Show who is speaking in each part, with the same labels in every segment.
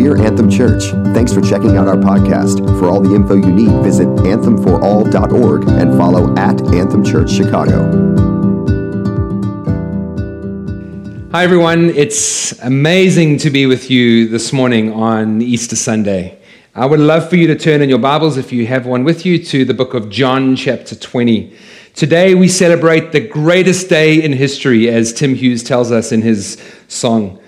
Speaker 1: We're Anthem Church. Thanks for checking out our podcast. For all the info you need, visit anthemforall.org and follow at Anthem Church Chicago.
Speaker 2: Hi, everyone. It's amazing to be with you this morning on Easter Sunday. I would love for you to turn in your Bibles, if you have one with you, to the book of John, chapter 20. Today, we celebrate the greatest day in history, as Tim Hughes tells us in his song.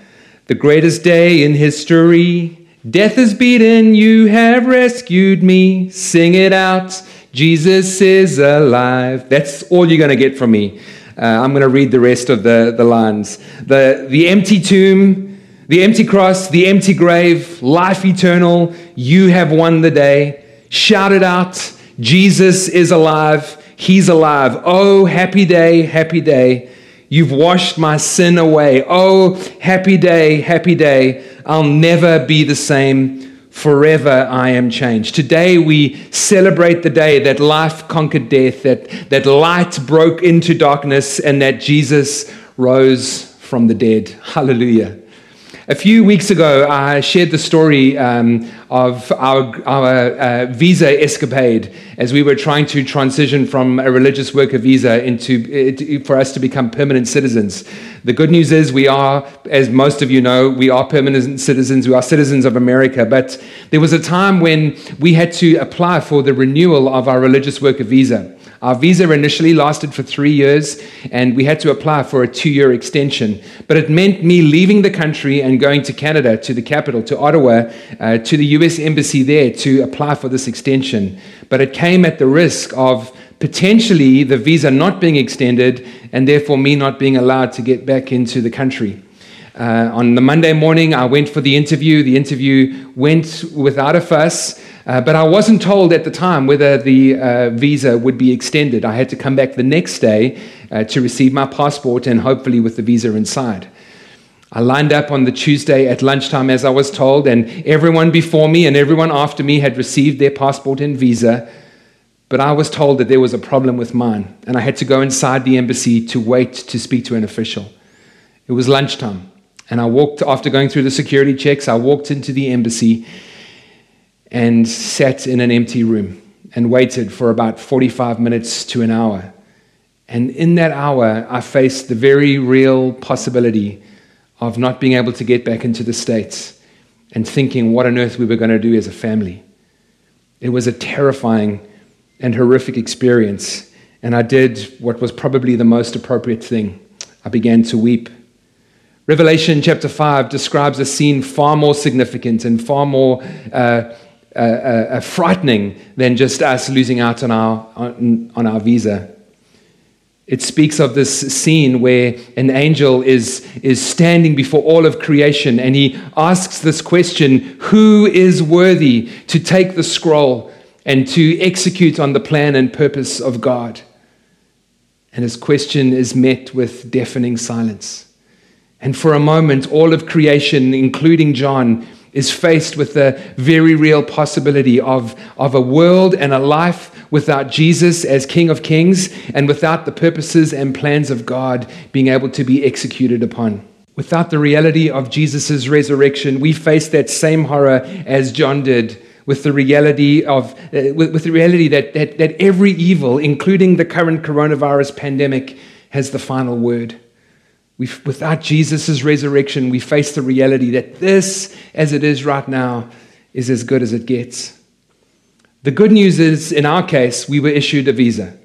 Speaker 2: The greatest day in history. Death is beaten, you have rescued me. Sing it out. Jesus is alive. That's all you're going to get from me. Uh, I'm going to read the rest of the, the lines. The, the empty tomb, the empty cross, the empty grave, life eternal. You have won the day. Shout it out. Jesus is alive. He's alive. Oh, happy day, happy day. You've washed my sin away. Oh, happy day, happy day. I'll never be the same. Forever I am changed. Today we celebrate the day that life conquered death, that, that light broke into darkness, and that Jesus rose from the dead. Hallelujah. A few weeks ago, I shared the story um, of our, our uh, visa escapade as we were trying to transition from a religious worker visa into uh, for us to become permanent citizens. The good news is we are, as most of you know, we are permanent citizens. We are citizens of America. But there was a time when we had to apply for the renewal of our religious worker visa. Our visa initially lasted for three years, and we had to apply for a two year extension. But it meant me leaving the country and going to Canada, to the capital, to Ottawa, uh, to the US Embassy there to apply for this extension. But it came at the risk of potentially the visa not being extended and therefore me not being allowed to get back into the country. Uh, on the Monday morning, I went for the interview. The interview went without a fuss. Uh, but I wasn't told at the time whether the uh, visa would be extended. I had to come back the next day uh, to receive my passport and hopefully with the visa inside. I lined up on the Tuesday at lunchtime as I was told, and everyone before me and everyone after me had received their passport and visa. But I was told that there was a problem with mine, and I had to go inside the embassy to wait to speak to an official. It was lunchtime, and I walked, after going through the security checks, I walked into the embassy and sat in an empty room and waited for about 45 minutes to an hour. And in that hour, I faced the very real possibility of not being able to get back into the States and thinking what on earth we were going to do as a family. It was a terrifying and horrific experience. And I did what was probably the most appropriate thing I began to weep. Revelation chapter 5 describes a scene far more significant and far more uh, uh, uh, frightening than just us losing out on our, on, on our visa. It speaks of this scene where an angel is, is standing before all of creation and he asks this question Who is worthy to take the scroll and to execute on the plan and purpose of God? And his question is met with deafening silence. And for a moment, all of creation, including John, is faced with the very real possibility of, of a world and a life without Jesus as King of Kings and without the purposes and plans of God being able to be executed upon. Without the reality of Jesus' resurrection, we face that same horror as John did with the reality of uh, with, with the reality that, that, that every evil, including the current coronavirus pandemic, has the final word. We've, without Jesus' resurrection, we face the reality that this, as it is right now, is as good as it gets. The good news is, in our case, we were issued a visa.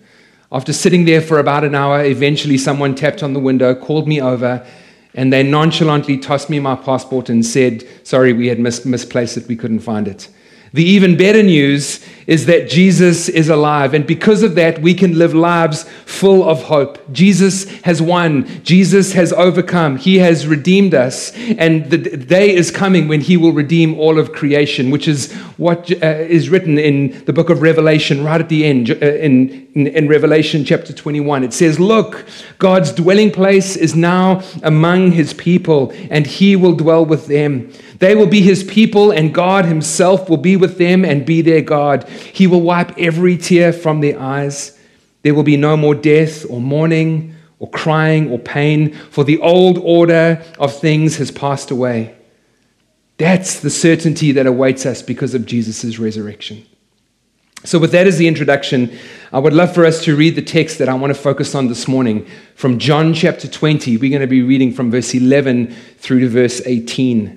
Speaker 2: After sitting there for about an hour, eventually someone tapped on the window, called me over, and they nonchalantly tossed me my passport and said, Sorry, we had mis- misplaced it, we couldn't find it. The even better news is that Jesus is alive. And because of that, we can live lives full of hope. Jesus has won. Jesus has overcome. He has redeemed us. And the day is coming when he will redeem all of creation, which is what uh, is written in the book of Revelation, right at the end, uh, in, in, in Revelation chapter 21. It says, Look, God's dwelling place is now among his people, and he will dwell with them. They will be his people, and God himself will be with them and be their God. He will wipe every tear from their eyes. There will be no more death or mourning or crying or pain, for the old order of things has passed away. That's the certainty that awaits us because of Jesus' resurrection. So, with that as the introduction, I would love for us to read the text that I want to focus on this morning from John chapter 20. We're going to be reading from verse 11 through to verse 18.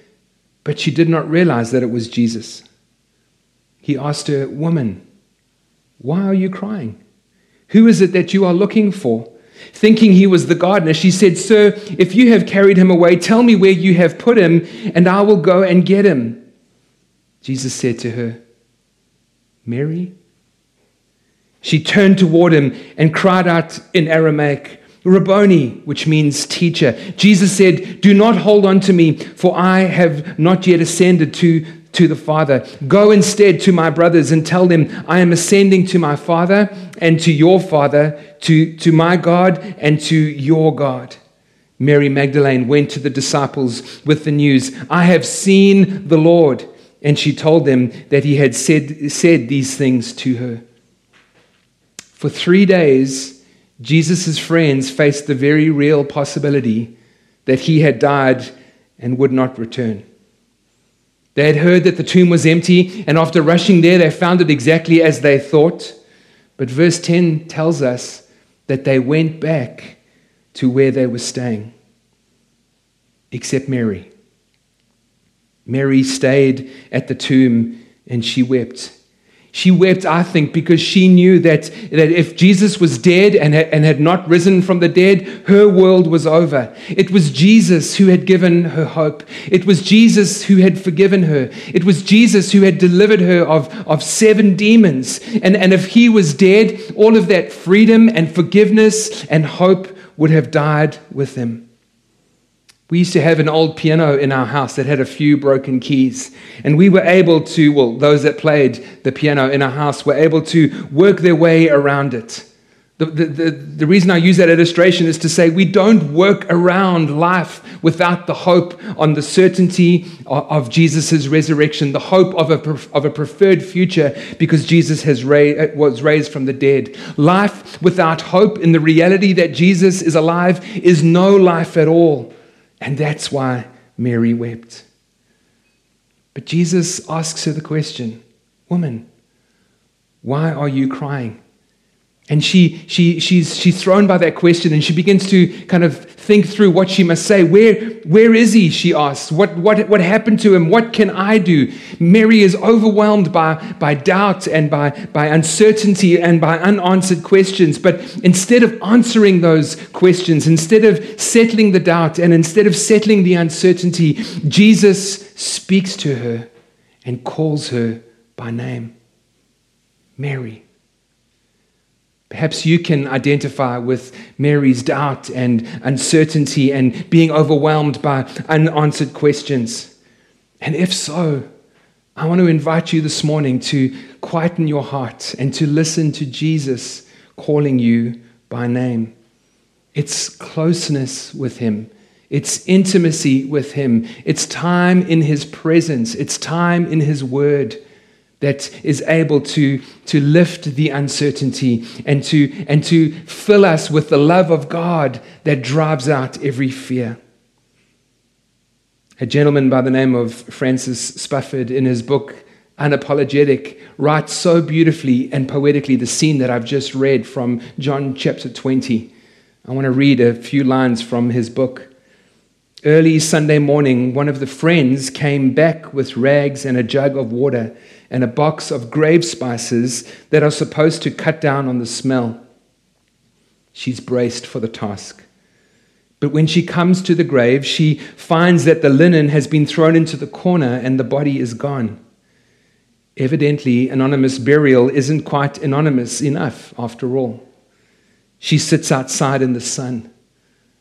Speaker 2: but she did not realize that it was Jesus. He asked her, Woman, why are you crying? Who is it that you are looking for? Thinking he was the gardener, she said, Sir, if you have carried him away, tell me where you have put him, and I will go and get him. Jesus said to her, Mary? She turned toward him and cried out in Aramaic, Rabboni, which means teacher. Jesus said, Do not hold on to me, for I have not yet ascended to, to the Father. Go instead to my brothers and tell them, I am ascending to my Father and to your Father, to, to my God and to your God. Mary Magdalene went to the disciples with the news, I have seen the Lord and she told them that he had said, said these things to her. For three days, Jesus' friends faced the very real possibility that he had died and would not return. They had heard that the tomb was empty, and after rushing there, they found it exactly as they thought. But verse 10 tells us that they went back to where they were staying, except Mary. Mary stayed at the tomb and she wept. She wept, I think, because she knew that, that if Jesus was dead and and had not risen from the dead, her world was over. It was Jesus who had given her hope. It was Jesus who had forgiven her. It was Jesus who had delivered her of, of seven demons. And, and if he was dead, all of that freedom and forgiveness and hope would have died with him. We used to have an old piano in our house that had a few broken keys. And we were able to, well, those that played the piano in our house were able to work their way around it. The, the, the, the, reason I use that illustration is to say we don't work around life without the hope on the certainty of, of Jesus' resurrection, the hope of a, of a preferred future because Jesus has ra- uh, was raised from the dead. Life without hope in the reality that Jesus is alive is no life at all. And that's why Mary wept. But Jesus asks her the question Woman, why are you crying? And she, she, she's, she's thrown by that question and she begins to kind of think through what she must say. Where, where is he? She asks. What, what, what happened to him? What can I do? Mary is overwhelmed by, by doubt and by, by uncertainty and by unanswered questions. But instead of answering those questions, instead of settling the doubt and instead of settling the uncertainty, Jesus speaks to her and calls her by name Mary. Perhaps you can identify with Mary's doubt and uncertainty and being overwhelmed by unanswered questions. And if so, I want to invite you this morning to quieten your heart and to listen to Jesus calling you by name. It's closeness with Him, it's intimacy with Him, it's time in His presence, it's time in His Word that is able to, to lift the uncertainty and to, and to fill us with the love of God that drives out every fear. A gentleman by the name of Francis Spufford, in his book Unapologetic, writes so beautifully and poetically the scene that I've just read from John chapter 20. I want to read a few lines from his book. Early Sunday morning, one of the friends came back with rags and a jug of water and a box of grave spices that are supposed to cut down on the smell. She's braced for the task. But when she comes to the grave, she finds that the linen has been thrown into the corner and the body is gone. Evidently, anonymous burial isn't quite anonymous enough after all. She sits outside in the sun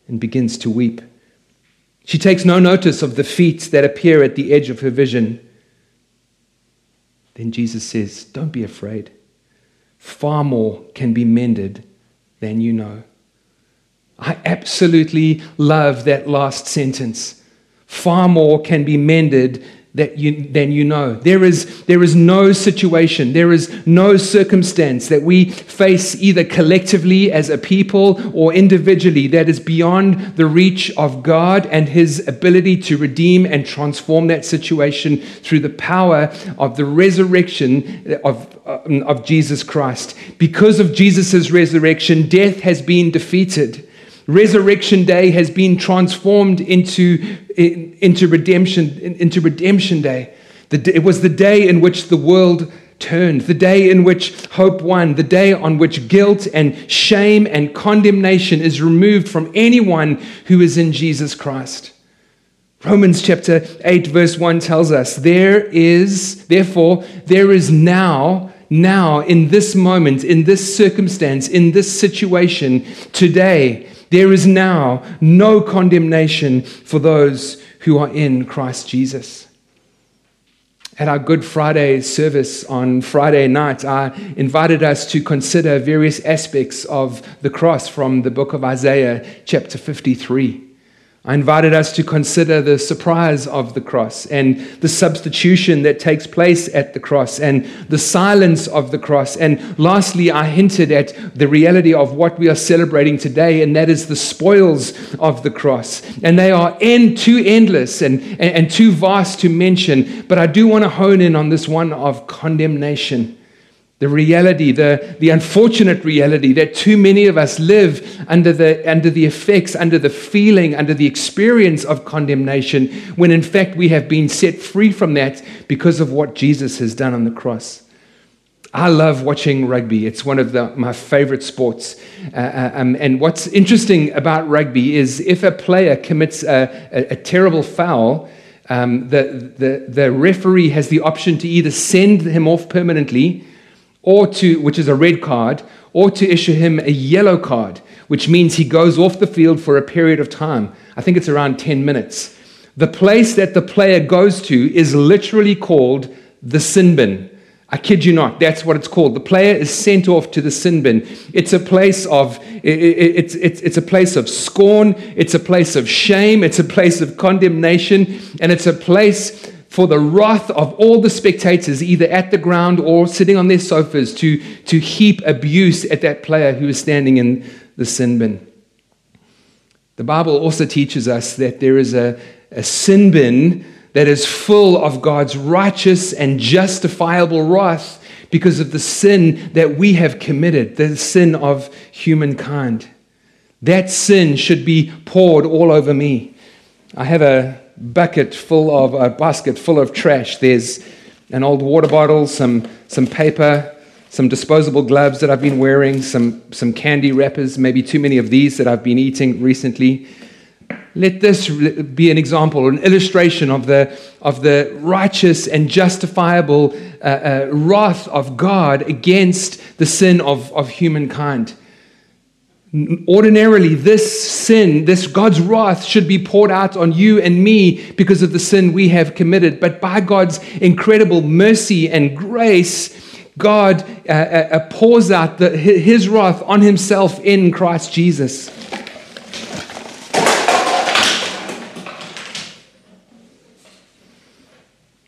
Speaker 2: and begins to weep. She takes no notice of the feet that appear at the edge of her vision. Then Jesus says, Don't be afraid. Far more can be mended than you know. I absolutely love that last sentence. Far more can be mended that you, than you know. There is, there is no situation, there is no circumstance that we face either collectively as a people or individually that is beyond the reach of God and His ability to redeem and transform that situation through the power of the resurrection of, um, of Jesus Christ. Because of Jesus' resurrection, death has been defeated. Resurrection Day has been transformed into, into, redemption, into Redemption Day. it was the day in which the world turned, the day in which hope won, the day on which guilt and shame and condemnation is removed from anyone who is in Jesus Christ. Romans chapter 8, verse 1 tells us, There is, therefore, there is now, now, in this moment, in this circumstance, in this situation, today, there is now no condemnation for those who are in Christ Jesus. At our Good Friday service on Friday night, I invited us to consider various aspects of the cross from the book of Isaiah, chapter 53. I invited us to consider the surprise of the cross and the substitution that takes place at the cross and the silence of the cross. And lastly, I hinted at the reality of what we are celebrating today, and that is the spoils of the cross. And they are end, too endless and, and, and too vast to mention, but I do want to hone in on this one of condemnation. The reality, the, the unfortunate reality that too many of us live under the, under the effects, under the feeling, under the experience of condemnation, when in fact we have been set free from that because of what Jesus has done on the cross. I love watching rugby. It's one of the, my favorite sports. Uh, uh um, and what's interesting about rugby is if a player commits a, a, a terrible foul, um, the, the, the referee has the option to either send him off permanently or to, which is a red card, or to issue him a yellow card, which means he goes off the field for a period of time. I think it's around 10 minutes. The place that the player goes to is literally called the sin bin. I kid you not, that's what it's called. The player is sent off to the sin bin. It's a place of it's, it's, it's a place of scorn, it's a place of shame, it's a place of condemnation, and it's a place for the wrath of all the spectators, either at the ground or sitting on their sofas, to, to heap abuse at that player who is standing in the sin bin. The Bible also teaches us that there is a, a sin bin that is full of God's righteous and justifiable wrath because of the sin that we have committed, the sin of humankind. That sin should be poured all over me. I have a bucket full of a basket full of trash. There's an old water bottle, some some paper, some disposable gloves that I've been wearing, some some candy wrappers, maybe too many of these that I've been eating recently. Let this be an example, an illustration of the, of the righteous and justifiable uh, uh, wrath of God against the sin of, of humankind. Ordinarily, this sin, this God's wrath should be poured out on you and me because of the sin we have committed. But by God's incredible mercy and grace, God uh, uh, uh pours out the, his wrath on himself in Christ Jesus.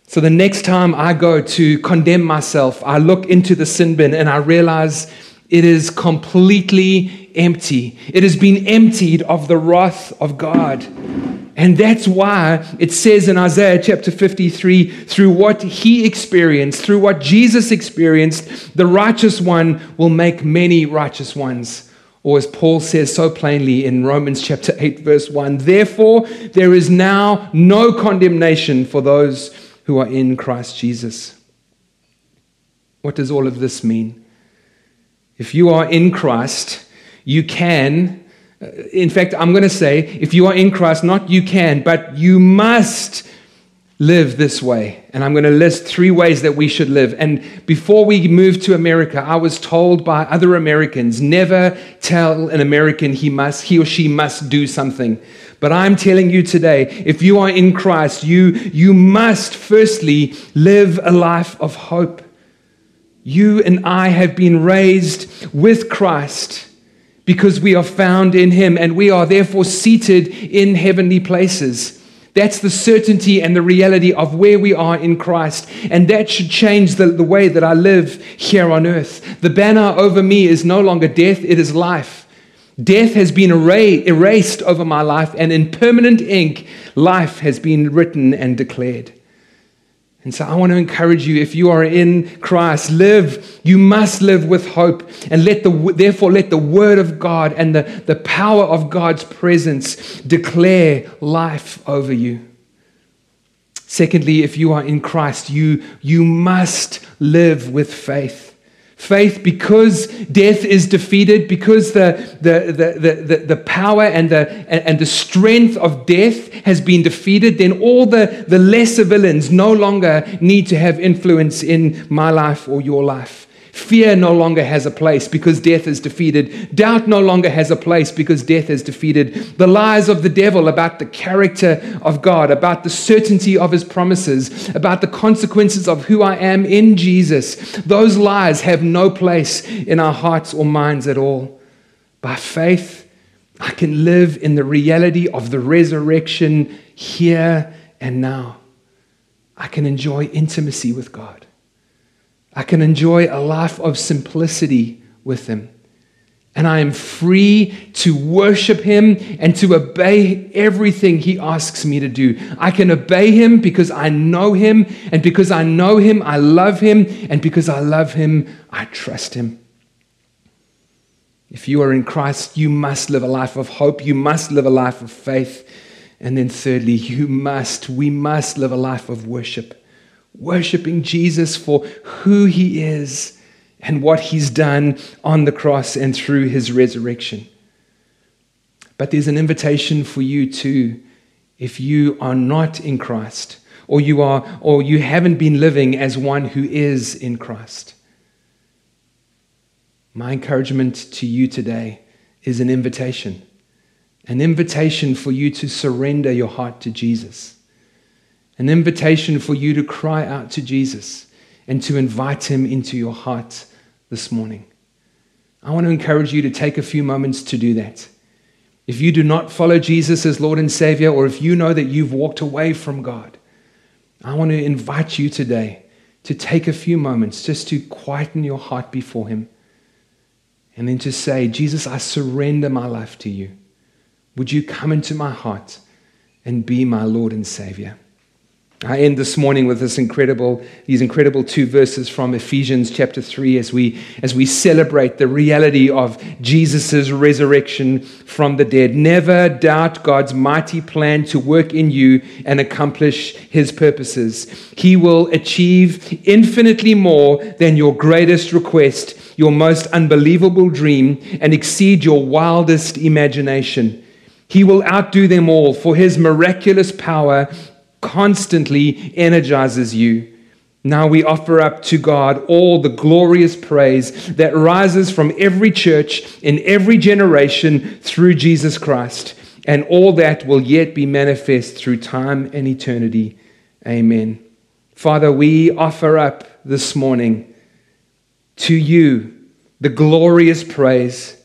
Speaker 2: So the next time I go to condemn myself, I look into the sin bin and I realize it is completely empty. It has been emptied of the wrath of God. And that's why it says in Isaiah chapter 53 through what he experienced, through what Jesus experienced, the righteous one will make many righteous ones. Or as Paul says so plainly in Romans chapter 8, verse 1 Therefore, there is now no condemnation for those who are in Christ Jesus. What does all of this mean? If you are in Christ, you can. Uh, in fact, I'm going to say, if you are in Christ, not you can, but you must live this way. And I'm going to list three ways that we should live. And before we moved to America, I was told by other Americans never tell an American he must, he or she must do something. But I'm telling you today, if you are in Christ, you, you must firstly live a life of hope. You and I have been raised with Christ because we are found in him and we are therefore seated in heavenly places. That's the certainty and the reality of where we are in Christ. And that should change the, the way that I live here on earth. The banner over me is no longer death, it is life. Death has been erased over my life, and in permanent ink, life has been written and declared. And so I want to encourage you if you are in Christ, live, you must live with hope. And let the, therefore, let the word of God and the, the power of God's presence declare life over you. Secondly, if you are in Christ, you, you must live with faith. Faith, because death is defeated, because the, the, the, the, the, power and the, and the strength of death has been defeated, then all the, the lesser villains no longer need to have influence in my life or your life. Fear no longer has a place because death is defeated. Doubt no longer has a place because death is defeated. The lies of the devil about the character of God, about the certainty of his promises, about the consequences of who I am in Jesus, those lies have no place in our hearts or minds at all. By faith, I can live in the reality of the resurrection here and now. I can enjoy intimacy with God. I can enjoy a life of simplicity with Him. And I am free to worship Him and to obey everything He asks me to do. I can obey Him because I know Him, and because I know Him, I love Him, and because I love Him, I trust Him. If you are in Christ, you must live a life of hope, you must live a life of faith. And then, thirdly, you must, we must live a life of worship worshiping Jesus for who he is and what he's done on the cross and through his resurrection. But there's an invitation for you too if you are not in Christ or you are or you haven't been living as one who is in Christ. My encouragement to you today is an invitation. An invitation for you to surrender your heart to Jesus an invitation for you to cry out to Jesus and to invite him into your heart this morning. I want to encourage you to take a few moments to do that. If you do not follow Jesus as Lord and Savior, or if you know that you've walked away from God, I want to invite you today to take a few moments just to quieten your heart before Him and then to say, Jesus, I surrender my life to you. Would you come into my heart and be my Lord and Savior? I end this morning with this incredible, these incredible two verses from Ephesians chapter 3 as we, as we celebrate the reality of Jesus' resurrection from the dead. Never doubt God's mighty plan to work in you and accomplish his purposes. He will achieve infinitely more than your greatest request, your most unbelievable dream, and exceed your wildest imagination. He will outdo them all, for his miraculous power constantly energizes you. Now we offer up to God all the glorious praise that rises from every church in every generation through Jesus Christ, and all that will yet be manifest through time and eternity. Amen. Father, we offer up this morning to you the glorious praise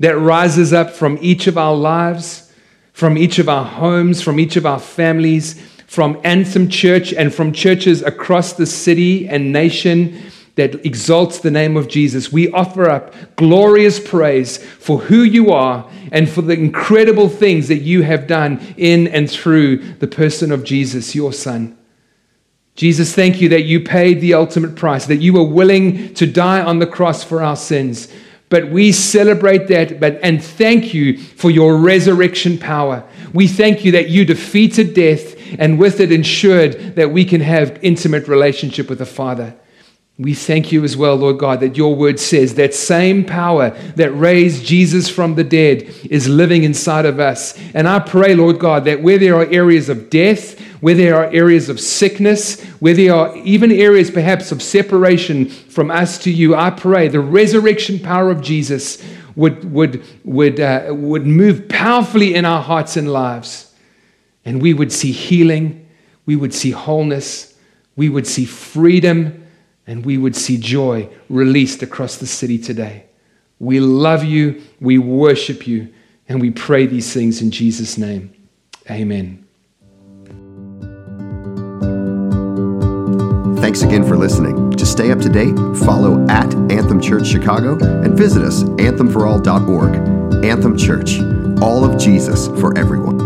Speaker 2: that rises up from each of our lives, from each of our homes, from each of our families from Anthem Church and from churches across the city and nation that exalts the name of Jesus. We offer up glorious praise for who you are and for the incredible things that you have done in and through the person of Jesus, your Son. Jesus, thank you that you paid the ultimate price, that you were willing to die on the cross for our sins. But we celebrate that but, and thank you for your resurrection power. We thank you that you defeated death and with it ensured that we can have intimate relationship with the Father. We thank you as well, Lord God, that your word says that same power that raised Jesus from the dead is living inside of us. And I pray, Lord God, that where there are areas of death, where there are areas of sickness, where there are even areas perhaps of separation from us to you, I pray the resurrection power of Jesus would, would, would, uh, would move powerfully in our hearts and lives. And we would see healing, we would see wholeness, we would see freedom, and we would see joy released across the city today. We love you, we worship you, and we pray these things in Jesus' name. Amen.
Speaker 1: Thanks again for listening. To stay up to date, follow at Anthem Church Chicago and visit us anthemforall.org. Anthem Church, all of Jesus for everyone.